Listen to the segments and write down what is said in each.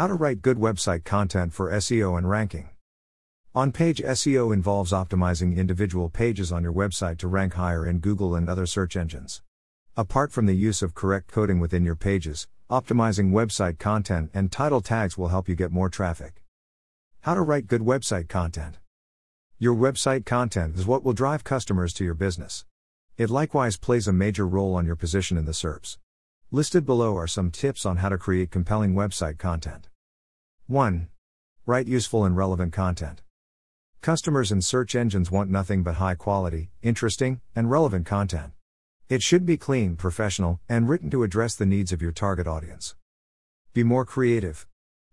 How to write good website content for SEO and ranking. On page SEO involves optimizing individual pages on your website to rank higher in Google and other search engines. Apart from the use of correct coding within your pages, optimizing website content and title tags will help you get more traffic. How to write good website content. Your website content is what will drive customers to your business. It likewise plays a major role on your position in the SERPs. Listed below are some tips on how to create compelling website content. 1. Write useful and relevant content. Customers and search engines want nothing but high quality, interesting, and relevant content. It should be clean, professional, and written to address the needs of your target audience. Be more creative.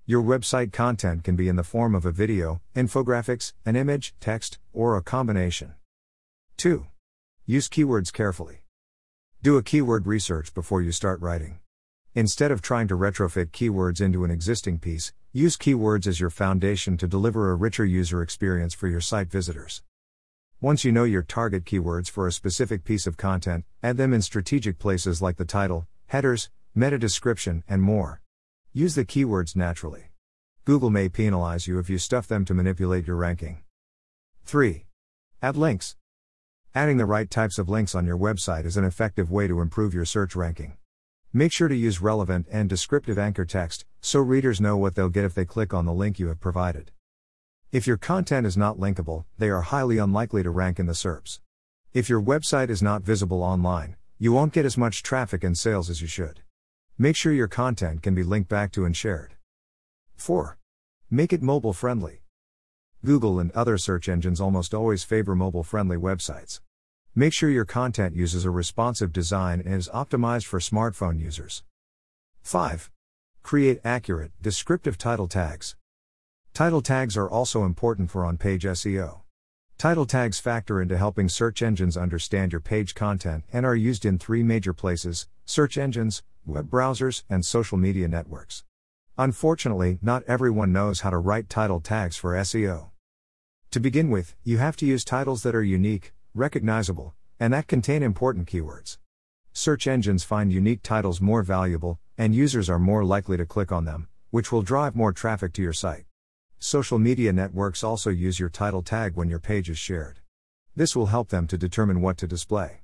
Your website content can be in the form of a video, infographics, an image, text, or a combination. 2. Use keywords carefully. Do a keyword research before you start writing. Instead of trying to retrofit keywords into an existing piece, use keywords as your foundation to deliver a richer user experience for your site visitors. Once you know your target keywords for a specific piece of content, add them in strategic places like the title, headers, meta description, and more. Use the keywords naturally. Google may penalize you if you stuff them to manipulate your ranking. 3. Add links. Adding the right types of links on your website is an effective way to improve your search ranking. Make sure to use relevant and descriptive anchor text, so readers know what they'll get if they click on the link you have provided. If your content is not linkable, they are highly unlikely to rank in the SERPs. If your website is not visible online, you won't get as much traffic and sales as you should. Make sure your content can be linked back to and shared. 4. Make it mobile friendly. Google and other search engines almost always favor mobile friendly websites. Make sure your content uses a responsive design and is optimized for smartphone users. 5. Create accurate, descriptive title tags. Title tags are also important for on page SEO. Title tags factor into helping search engines understand your page content and are used in three major places search engines, web browsers, and social media networks. Unfortunately, not everyone knows how to write title tags for SEO. To begin with, you have to use titles that are unique, recognizable, and that contain important keywords. Search engines find unique titles more valuable, and users are more likely to click on them, which will drive more traffic to your site. Social media networks also use your title tag when your page is shared. This will help them to determine what to display.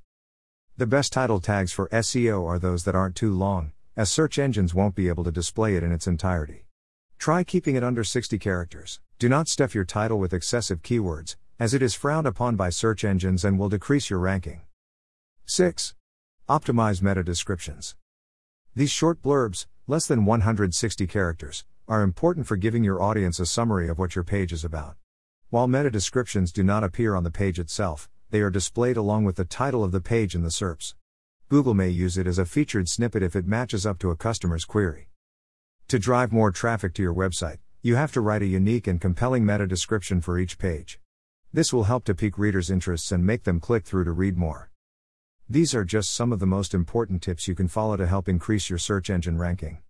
The best title tags for SEO are those that aren't too long, as search engines won't be able to display it in its entirety. Try keeping it under 60 characters. Do not stuff your title with excessive keywords, as it is frowned upon by search engines and will decrease your ranking. 6. Optimize meta descriptions. These short blurbs, less than 160 characters, are important for giving your audience a summary of what your page is about. While meta descriptions do not appear on the page itself, they are displayed along with the title of the page in the SERPs. Google may use it as a featured snippet if it matches up to a customer's query. To drive more traffic to your website, you have to write a unique and compelling meta description for each page. This will help to pique readers' interests and make them click through to read more. These are just some of the most important tips you can follow to help increase your search engine ranking.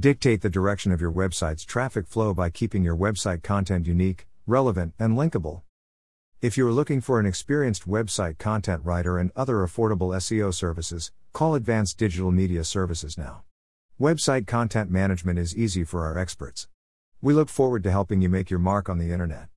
Dictate the direction of your website's traffic flow by keeping your website content unique, relevant, and linkable. If you are looking for an experienced website content writer and other affordable SEO services, call Advanced Digital Media Services now. Website content management is easy for our experts. We look forward to helping you make your mark on the internet.